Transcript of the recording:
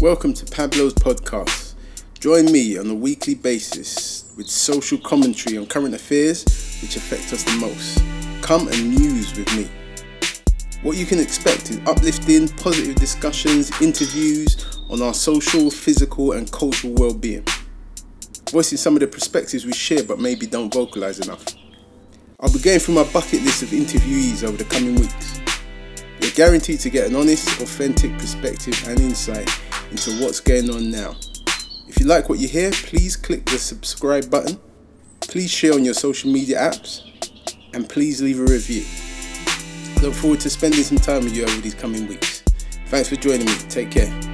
Welcome to Pablo's podcast. Join me on a weekly basis with social commentary on current affairs which affect us the most. Come and muse with me. What you can expect is uplifting, positive discussions, interviews on our social, physical, and cultural well being. Voicing some of the perspectives we share but maybe don't vocalize enough. I'll be going through my bucket list of interviewees over the coming weeks. You're guaranteed to get an honest, authentic perspective and insight into what's going on now. If you like what you hear, please click the subscribe button, please share on your social media apps, and please leave a review. Look forward to spending some time with you over these coming weeks. Thanks for joining me. Take care.